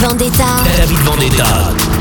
Vendetta. Vendetta.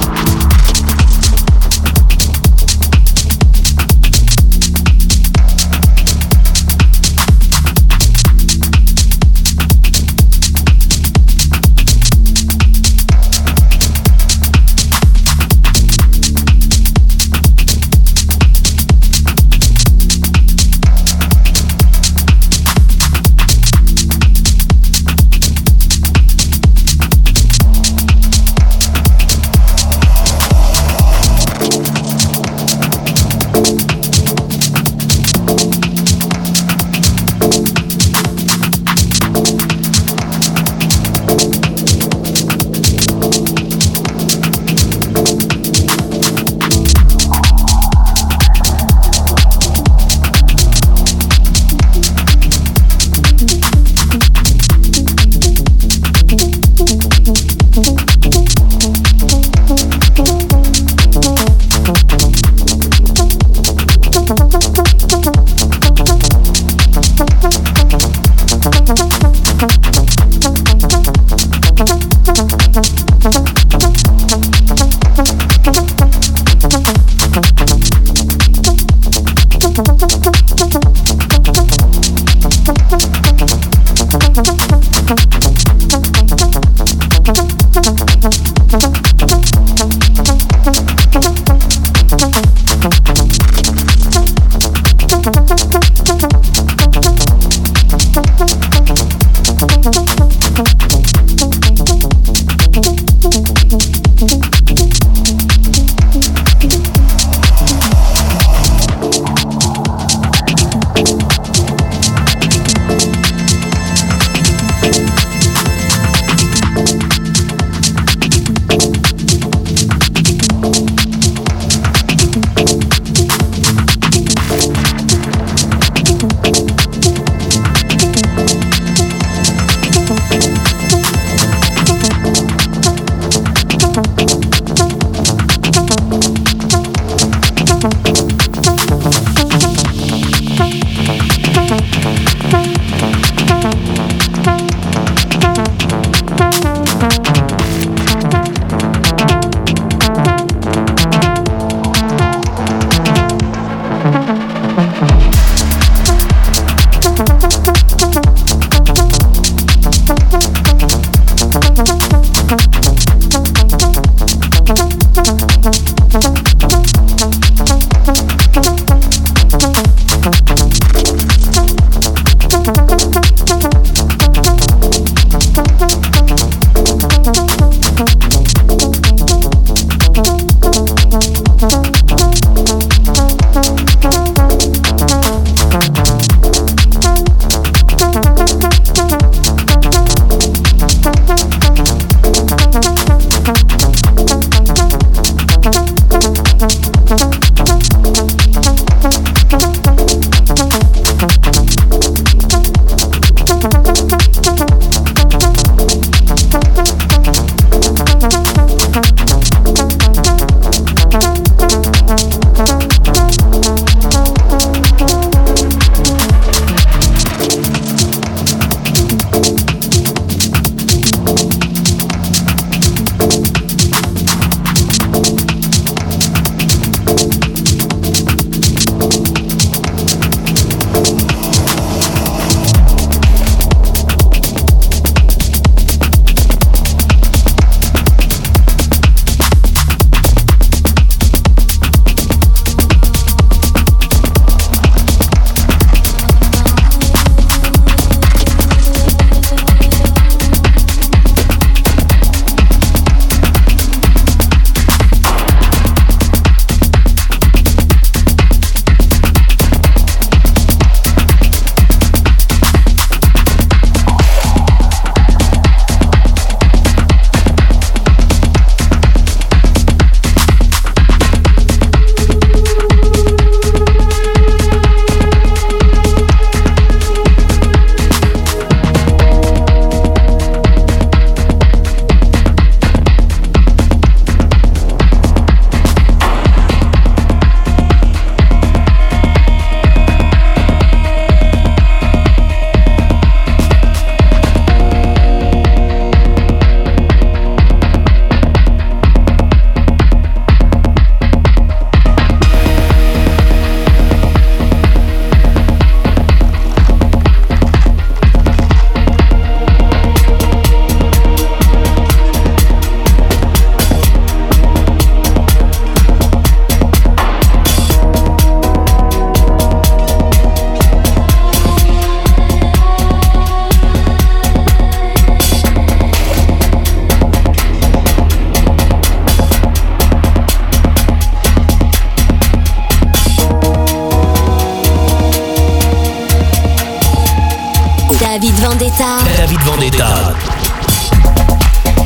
Vendetta. David Vendetta.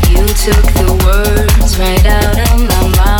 You took the words right out of my mouth.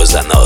Козанов.